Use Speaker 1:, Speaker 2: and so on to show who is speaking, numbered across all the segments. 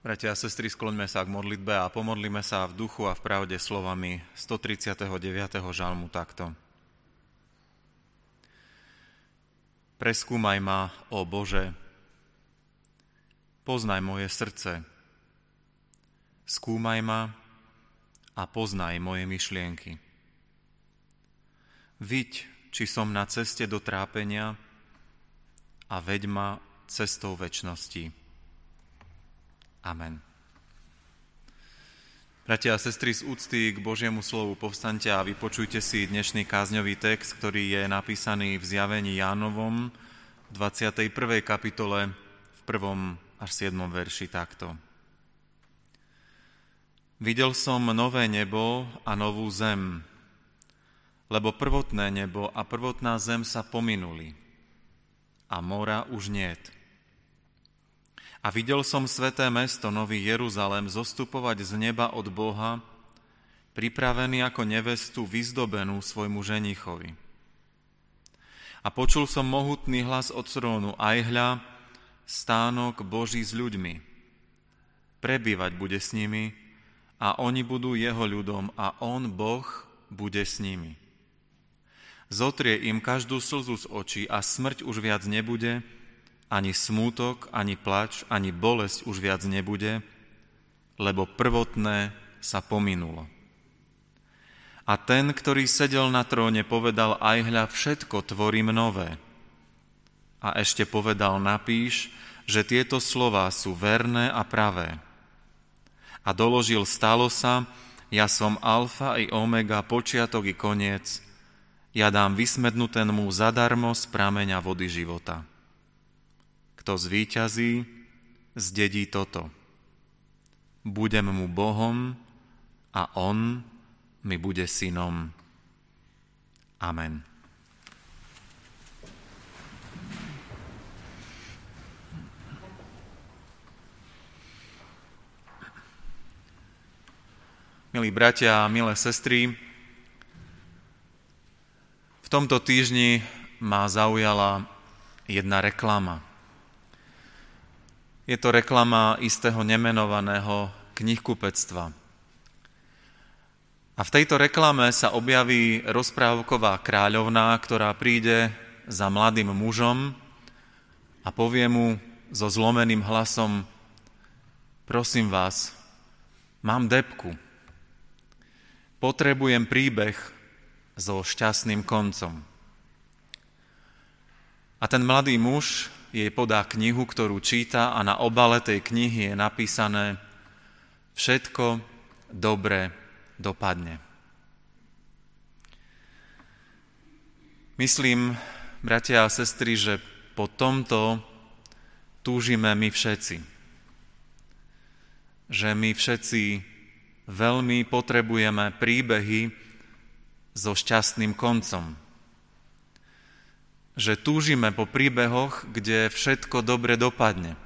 Speaker 1: Bratia a sestry, skloňme sa k modlitbe a pomodlíme sa v duchu a v pravde slovami 139. žalmu takto. Preskúmaj ma, o Bože, poznaj moje srdce, skúmaj ma a poznaj moje myšlienky. Viď, či som na ceste do trápenia a veď ma cestou väčnosti. Amen. Bratia a sestry, z úcty k Božiemu slovu povstaňte a vypočujte si dnešný kázňový text, ktorý je napísaný v zjavení Jánovom, 21. kapitole, v 1. až 7. verši takto. Videl som nové nebo a novú zem, lebo prvotné nebo a prvotná zem sa pominuli a mora už niet. A videl som sveté mesto, Nový Jeruzalém, zostupovať z neba od Boha, pripravený ako nevestu vyzdobenú svojmu ženichovi. A počul som mohutný hlas od trónu, aj hľa, stánok Boží s ľuďmi. Prebývať bude s nimi a oni budú jeho ľudom a on, Boh, bude s nimi. Zotrie im každú slzu z očí a smrť už viac nebude, ani smútok, ani plač, ani bolesť už viac nebude, lebo prvotné sa pominulo. A ten, ktorý sedel na tróne, povedal aj hľa, všetko tvorím nové. A ešte povedal, napíš, že tieto slova sú verné a pravé. A doložil, stalo sa, ja som alfa i omega, počiatok i koniec, ja dám vysmednutému zadarmo z prameňa vody života. Kto zvíťazí, zdedí toto. Budem mu Bohom a on mi bude synom. Amen. Milí bratia a milé sestry, v tomto týždni ma zaujala jedna reklama. Je to reklama istého nemenovaného knihkupectva. A v tejto reklame sa objaví rozprávková kráľovná, ktorá príde za mladým mužom a povie mu so zlomeným hlasom, prosím vás, mám depku, potrebujem príbeh so šťastným koncom. A ten mladý muž jej podá knihu, ktorú číta a na obale tej knihy je napísané Všetko dobre dopadne. Myslím, bratia a sestry, že po tomto túžime my všetci. Že my všetci veľmi potrebujeme príbehy so šťastným koncom že túžime po príbehoch, kde všetko dobre dopadne.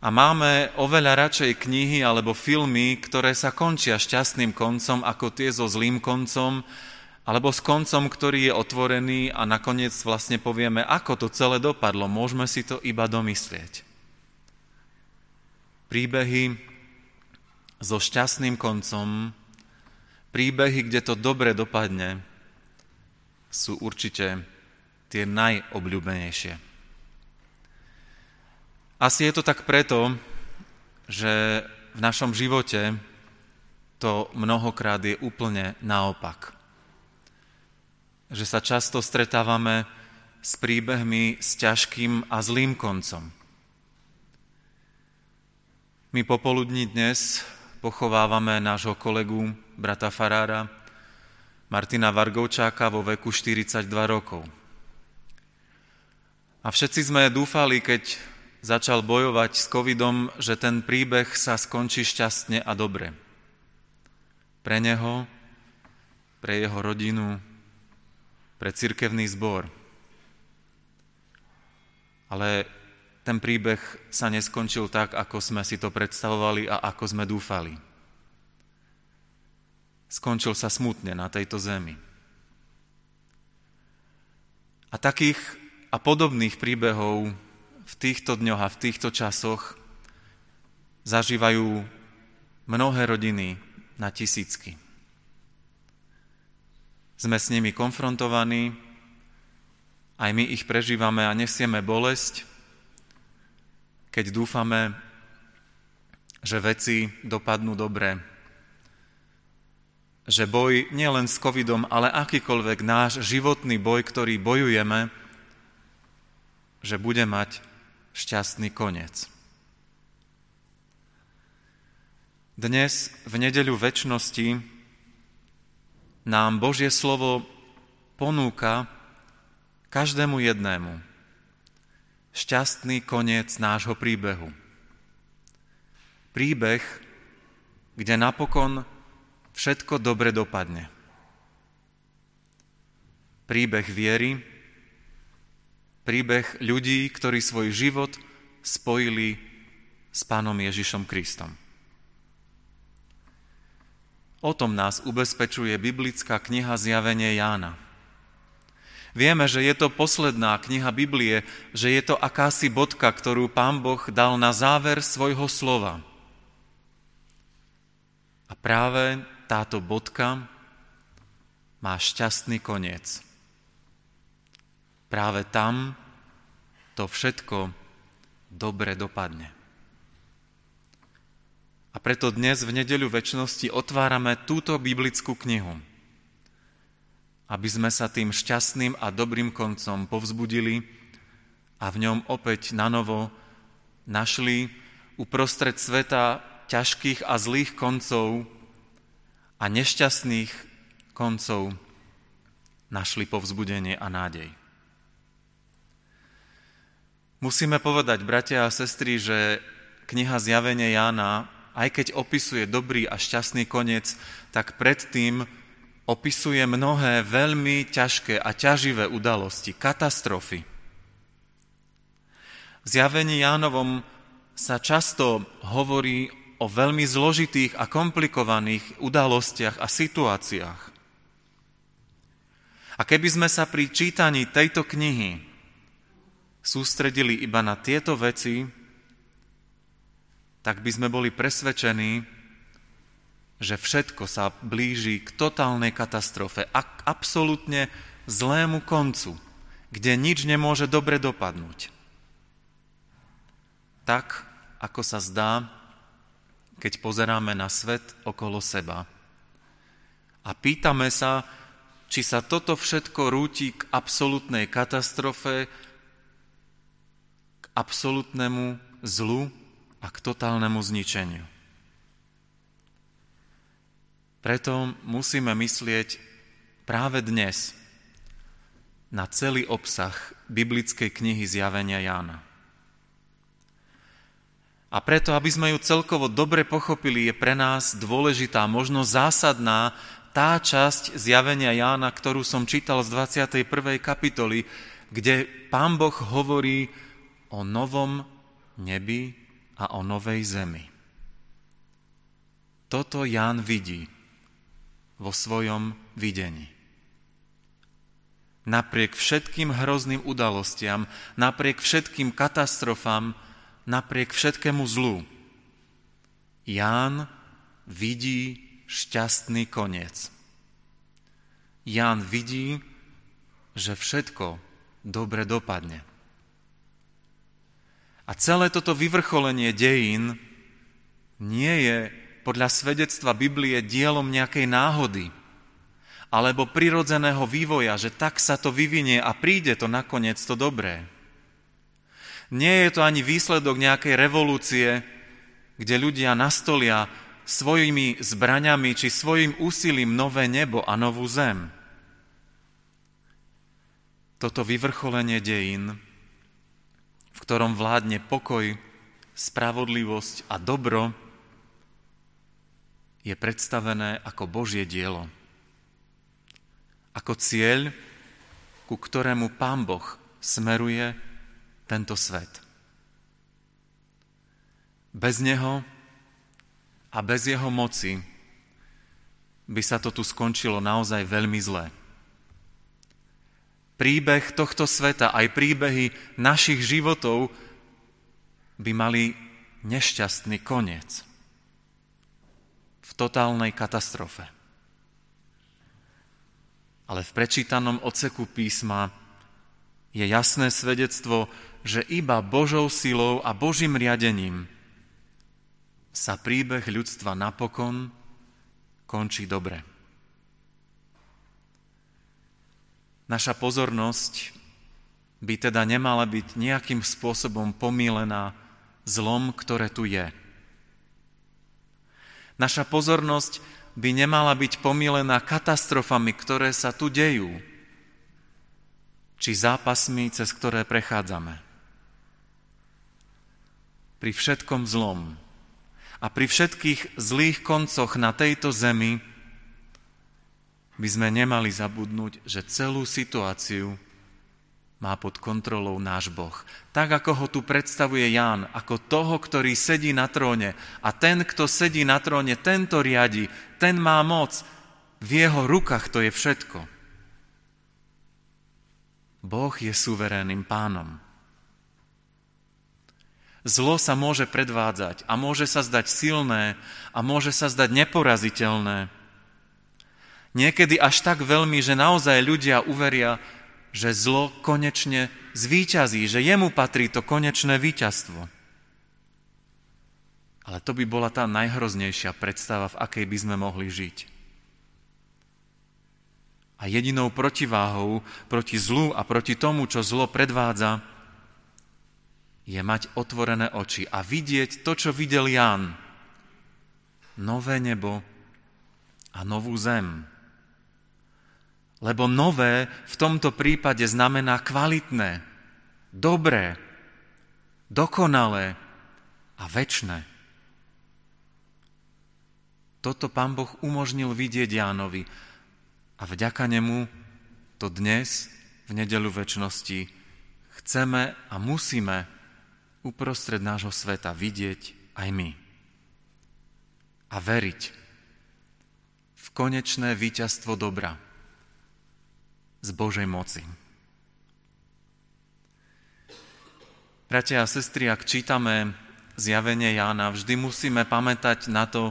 Speaker 1: A máme oveľa radšej knihy alebo filmy, ktoré sa končia šťastným koncom, ako tie so zlým koncom, alebo s koncom, ktorý je otvorený a nakoniec vlastne povieme, ako to celé dopadlo. Môžeme si to iba domyslieť. Príbehy so šťastným koncom, príbehy, kde to dobre dopadne, sú určite tie najobľúbenejšie. Asi je to tak preto, že v našom živote to mnohokrát je úplne naopak. Že sa často stretávame s príbehmi s ťažkým a zlým koncom. My popoludní dnes pochovávame nášho kolegu, brata Farára, Martina Vargovčáka vo veku 42 rokov. A všetci sme dúfali, keď začal bojovať s covidom, že ten príbeh sa skončí šťastne a dobre. Pre neho, pre jeho rodinu, pre cirkevný zbor. Ale ten príbeh sa neskončil tak, ako sme si to predstavovali a ako sme dúfali skončil sa smutne na tejto zemi. A takých a podobných príbehov v týchto dňoch a v týchto časoch zažívajú mnohé rodiny na tisícky. Sme s nimi konfrontovaní, aj my ich prežívame a nesieme bolesť, keď dúfame, že veci dopadnú dobre. Že boj nielen s covidom, ale akýkoľvek náš životný boj, ktorý bojujeme, že bude mať šťastný koniec. Dnes, v nedeľu väčšnosti, nám Božie slovo ponúka každému jednému šťastný koniec nášho príbehu. Príbeh, kde napokon všetko dobre dopadne. Príbeh viery, príbeh ľudí, ktorí svoj život spojili s Pánom Ježišom Kristom. O tom nás ubezpečuje biblická kniha Zjavenie Jána. Vieme, že je to posledná kniha Biblie, že je to akási bodka, ktorú Pán Boh dal na záver svojho slova. A práve táto bodka má šťastný koniec. Práve tam to všetko dobre dopadne. A preto dnes v nedeľu väčšnosti otvárame túto biblickú knihu, aby sme sa tým šťastným a dobrým koncom povzbudili a v ňom opäť na novo našli uprostred sveta ťažkých a zlých koncov a nešťastných koncov našli povzbudenie a nádej. Musíme povedať, bratia a sestry, že kniha Zjavenie Jána aj keď opisuje dobrý a šťastný koniec, tak predtým opisuje mnohé veľmi ťažké a ťaživé udalosti, katastrofy. V zjavení Jánovom sa často hovorí o veľmi zložitých a komplikovaných udalostiach a situáciách. A keby sme sa pri čítaní tejto knihy sústredili iba na tieto veci, tak by sme boli presvedčení, že všetko sa blíži k totálnej katastrofe a k absolútne zlému koncu, kde nič nemôže dobre dopadnúť. Tak, ako sa zdá, keď pozeráme na svet okolo seba. A pýtame sa, či sa toto všetko rúti k absolútnej katastrofe, k absolútnemu zlu, a k totálnemu zničeniu. Preto musíme myslieť práve dnes na celý obsah biblickej knihy Zjavenia Jána. A preto, aby sme ju celkovo dobre pochopili, je pre nás dôležitá, možno zásadná tá časť Zjavenia Jána, ktorú som čítal z 21. kapitoly, kde Pán Boh hovorí o novom nebi a o novej zemi. Toto Ján vidí vo svojom videní. Napriek všetkým hrozným udalostiam, napriek všetkým katastrofám, napriek všetkému zlu, Ján vidí šťastný koniec. Ján vidí, že všetko dobre dopadne. A celé toto vyvrcholenie dejín nie je podľa svedectva Biblie dielom nejakej náhody alebo prirodzeného vývoja, že tak sa to vyvinie a príde to nakoniec to dobré. Nie je to ani výsledok nejakej revolúcie, kde ľudia nastolia svojimi zbraňami či svojim úsilím nové nebo a novú zem. Toto vyvrcholenie dejín v ktorom vládne pokoj, spravodlivosť a dobro, je predstavené ako Božie dielo. Ako cieľ, ku ktorému Pán Boh smeruje tento svet. Bez Neho a bez Jeho moci by sa to tu skončilo naozaj veľmi zlé príbeh tohto sveta, aj príbehy našich životov by mali nešťastný koniec v totálnej katastrofe. Ale v prečítanom oceku písma je jasné svedectvo, že iba Božou silou a Božím riadením sa príbeh ľudstva napokon končí dobre. Naša pozornosť by teda nemala byť nejakým spôsobom pomílená zlom, ktoré tu je. Naša pozornosť by nemala byť pomílená katastrofami, ktoré sa tu dejú, či zápasmi, cez ktoré prechádzame. Pri všetkom zlom a pri všetkých zlých koncoch na tejto zemi by sme nemali zabudnúť, že celú situáciu má pod kontrolou náš Boh. Tak, ako ho tu predstavuje Ján, ako toho, ktorý sedí na tróne. A ten, kto sedí na tróne, tento riadi, ten má moc. V jeho rukách to je všetko. Boh je suverénnym pánom. Zlo sa môže predvádzať a môže sa zdať silné a môže sa zdať neporaziteľné. Niekedy až tak veľmi, že naozaj ľudia uveria, že zlo konečne zvíťazí, že jemu patrí to konečné víťazstvo. Ale to by bola tá najhroznejšia predstava, v akej by sme mohli žiť. A jedinou protiváhou proti zlu a proti tomu, čo zlo predvádza, je mať otvorené oči a vidieť to, čo videl Ján. Nové nebo a novú zem. Lebo nové v tomto prípade znamená kvalitné, dobré, dokonalé a väčné. Toto pán Boh umožnil vidieť Jánovi a vďaka nemu to dnes, v nedelu väčšnosti, chceme a musíme uprostred nášho sveta vidieť aj my. A veriť v konečné víťazstvo dobra z Božej moci. Bratia a sestry, ak čítame zjavenie Jána, vždy musíme pamätať na to,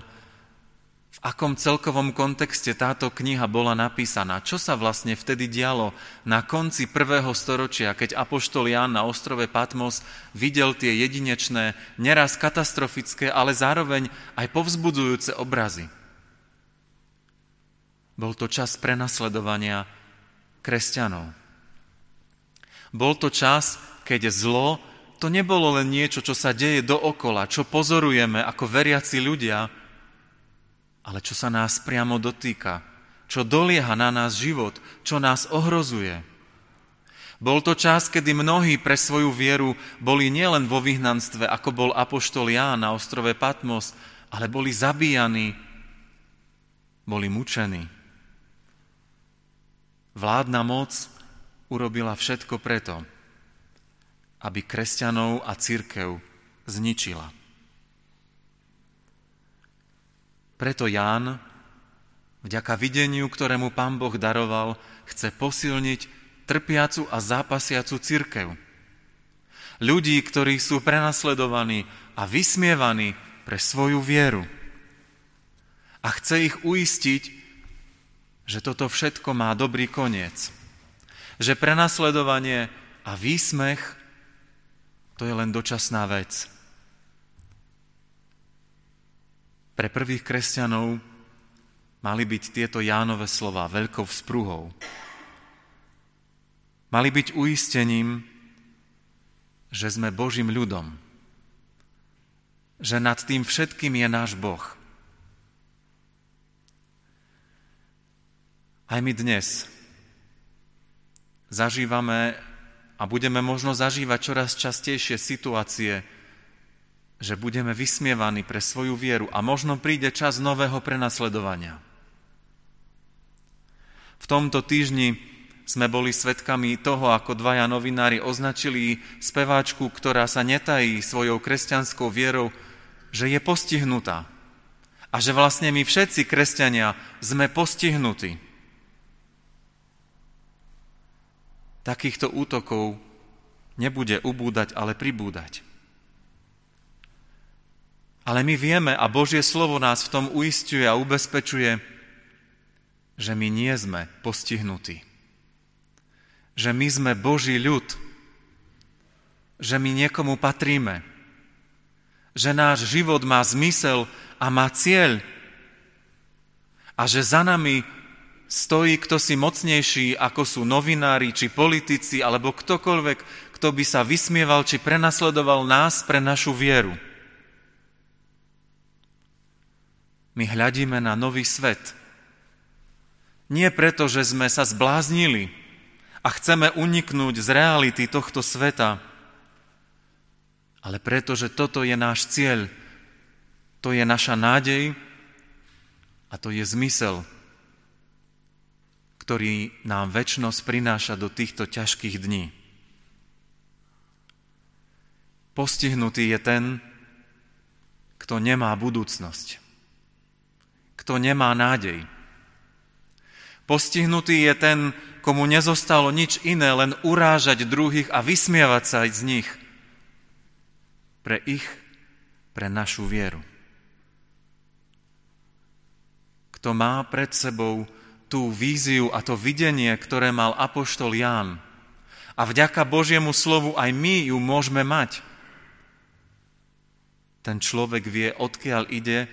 Speaker 1: akom celkovom kontexte táto kniha bola napísaná. Čo sa vlastne vtedy dialo na konci prvého storočia, keď Apoštol Ján na ostrove Patmos videl tie jedinečné, neraz katastrofické, ale zároveň aj povzbudzujúce obrazy. Bol to čas prenasledovania kresťanov. Bol to čas, keď zlo to nebolo len niečo, čo sa deje dookola, čo pozorujeme ako veriaci ľudia, ale čo sa nás priamo dotýka, čo dolieha na nás život, čo nás ohrozuje. Bol to čas, kedy mnohí pre svoju vieru boli nielen vo vyhnanstve, ako bol apoštol Ján na ostrove Patmos, ale boli zabíjani, boli mučení. Vládna moc urobila všetko preto, aby kresťanov a církev zničila. Preto Ján, vďaka videniu, ktorému pán Boh daroval, chce posilniť trpiacu a zápasiacu církev. Ľudí, ktorí sú prenasledovaní a vysmievaní pre svoju vieru. A chce ich uistiť, že toto všetko má dobrý koniec. Že prenasledovanie a výsmech to je len dočasná vec. Pre prvých kresťanov mali byť tieto Jánové slova veľkou vzpruhou. Mali byť uistením, že sme Božím ľudom, že nad tým všetkým je náš Boh – Aj my dnes zažívame a budeme možno zažívať čoraz častejšie situácie, že budeme vysmievaní pre svoju vieru a možno príde čas nového prenasledovania. V tomto týždni sme boli svedkami toho, ako dvaja novinári označili speváčku, ktorá sa netají svojou kresťanskou vierou, že je postihnutá. A že vlastne my všetci kresťania sme postihnutí. takýchto útokov nebude ubúdať, ale pribúdať. Ale my vieme a Božie slovo nás v tom uistuje a ubezpečuje, že my nie sme postihnutí. Že my sme Boží ľud. Že my niekomu patríme. Že náš život má zmysel a má cieľ. A že za nami stojí kto si mocnejší, ako sú novinári, či politici, alebo ktokoľvek, kto by sa vysmieval, či prenasledoval nás pre našu vieru. My hľadíme na nový svet. Nie preto, že sme sa zbláznili a chceme uniknúť z reality tohto sveta, ale preto, že toto je náš cieľ, to je naša nádej a to je zmysel, ktorý nám väčnosť prináša do týchto ťažkých dní. Postihnutý je ten, kto nemá budúcnosť, kto nemá nádej. Postihnutý je ten, komu nezostalo nič iné, len urážať druhých a vysmievať sa aj z nich. Pre ich, pre našu vieru. kto má pred sebou tú víziu a to videnie, ktoré mal apoštol Ján. A vďaka Božiemu slovu aj my ju môžeme mať. Ten človek vie, odkiaľ ide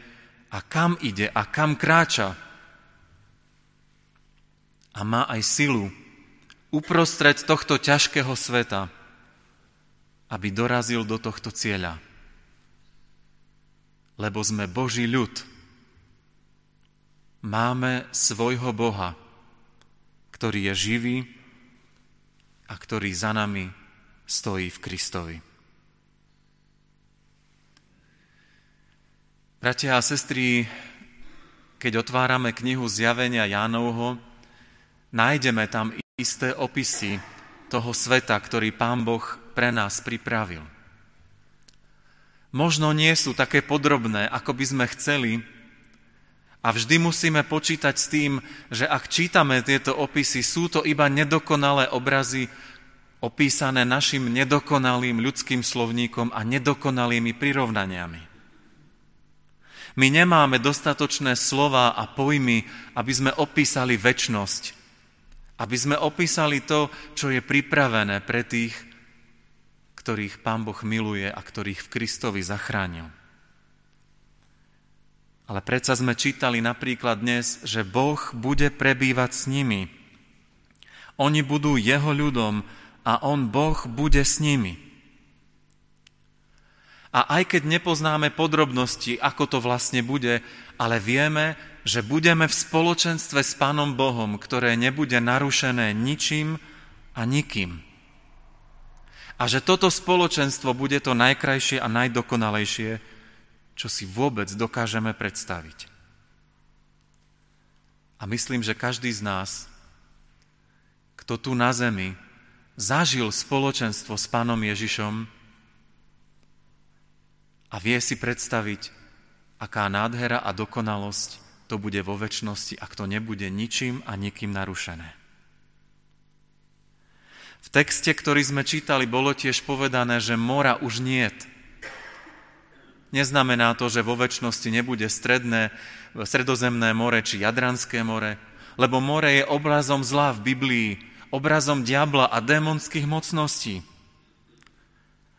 Speaker 1: a kam ide a kam kráča. A má aj silu uprostred tohto ťažkého sveta, aby dorazil do tohto cieľa. Lebo sme Boží ľud, máme svojho Boha, ktorý je živý a ktorý za nami stojí v Kristovi. Bratia a sestry, keď otvárame knihu Zjavenia Jánovho, nájdeme tam isté opisy toho sveta, ktorý Pán Boh pre nás pripravil. Možno nie sú také podrobné, ako by sme chceli, a vždy musíme počítať s tým, že ak čítame tieto opisy, sú to iba nedokonalé obrazy opísané našim nedokonalým ľudským slovníkom a nedokonalými prirovnaniami. My nemáme dostatočné slova a pojmy, aby sme opísali väčnosť, aby sme opísali to, čo je pripravené pre tých, ktorých Pán Boh miluje a ktorých v Kristovi zachránil. Ale predsa sme čítali napríklad dnes, že Boh bude prebývať s nimi. Oni budú jeho ľudom a on, Boh, bude s nimi. A aj keď nepoznáme podrobnosti, ako to vlastne bude, ale vieme, že budeme v spoločenstve s Pánom Bohom, ktoré nebude narušené ničím a nikým. A že toto spoločenstvo bude to najkrajšie a najdokonalejšie, čo si vôbec dokážeme predstaviť. A myslím, že každý z nás, kto tu na zemi zažil spoločenstvo s Pánom Ježišom a vie si predstaviť, aká nádhera a dokonalosť to bude vo väčšnosti, ak to nebude ničím a nikým narušené. V texte, ktorý sme čítali, bolo tiež povedané, že mora už niet – Neznamená to, že vo väčšnosti nebude stredné, stredozemné more či Jadranské more, lebo more je obrazom zla v Biblii, obrazom diabla a démonských mocností.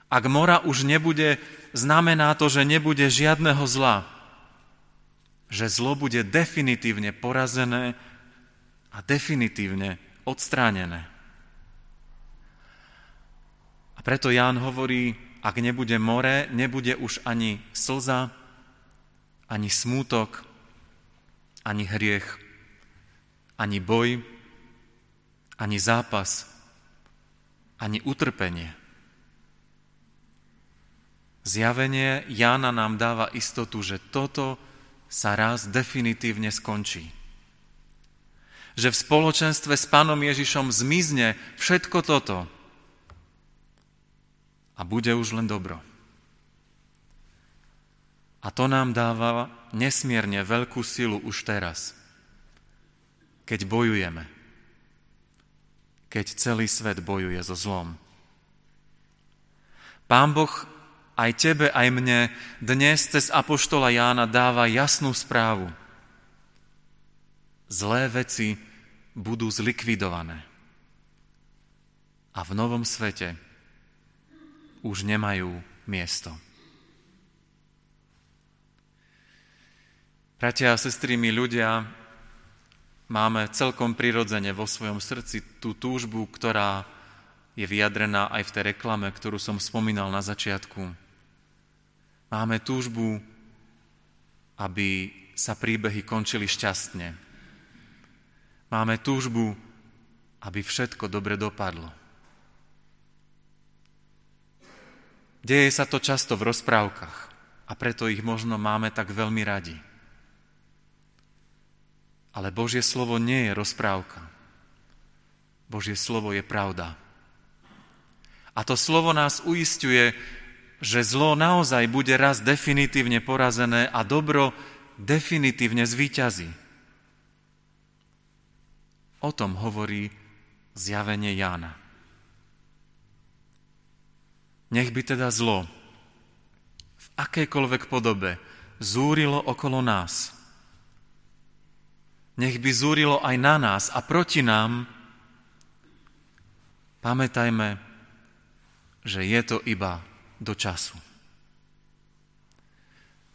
Speaker 1: Ak mora už nebude, znamená to, že nebude žiadneho zla. Že zlo bude definitívne porazené a definitívne odstránené. A preto Ján hovorí, ak nebude more, nebude už ani slza, ani smútok, ani hriech, ani boj, ani zápas, ani utrpenie. Zjavenie Jána nám dáva istotu, že toto sa raz definitívne skončí. Že v spoločenstve s Pánom Ježišom zmizne všetko toto, a bude už len dobro. A to nám dáva nesmierne veľkú silu už teraz, keď bojujeme, keď celý svet bojuje so zlom. Pán Boh aj tebe, aj mne dnes cez Apoštola Jána dáva jasnú správu. Zlé veci budú zlikvidované. A v novom svete už nemajú miesto. Bratia a sestry, my ľudia máme celkom prirodzene vo svojom srdci tú túžbu, ktorá je vyjadrená aj v tej reklame, ktorú som spomínal na začiatku. Máme túžbu, aby sa príbehy končili šťastne. Máme túžbu, aby všetko dobre dopadlo. Deje sa to často v rozprávkach a preto ich možno máme tak veľmi radi. Ale Božie slovo nie je rozprávka. Božie slovo je pravda. A to slovo nás uistuje, že zlo naozaj bude raz definitívne porazené a dobro definitívne zvíťazí. O tom hovorí zjavenie Jána. Nech by teda zlo v akejkoľvek podobe zúrilo okolo nás – nech by zúrilo aj na nás a proti nám, pamätajme, že je to iba do času.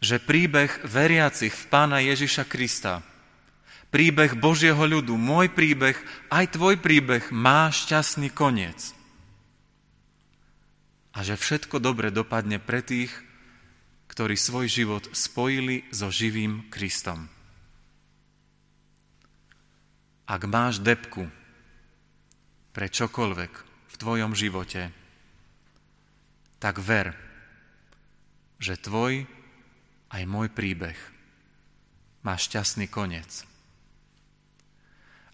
Speaker 1: Že príbeh veriacich v Pána Ježiša Krista, príbeh Božieho ľudu, môj príbeh, aj tvoj príbeh má šťastný koniec. A že všetko dobre dopadne pre tých, ktorí svoj život spojili so živým Kristom. Ak máš depku pre čokoľvek v tvojom živote, tak ver, že tvoj aj môj príbeh má šťastný koniec.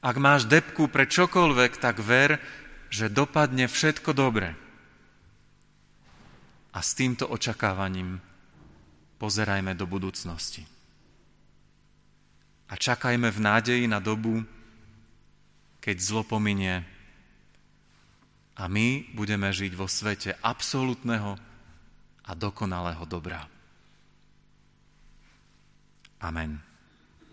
Speaker 1: Ak máš depku pre čokoľvek, tak ver, že dopadne všetko dobre. A s týmto očakávaním pozerajme do budúcnosti. A čakajme v nádeji na dobu, keď zlo pominie a my budeme žiť vo svete absolútneho a dokonalého dobra. Amen.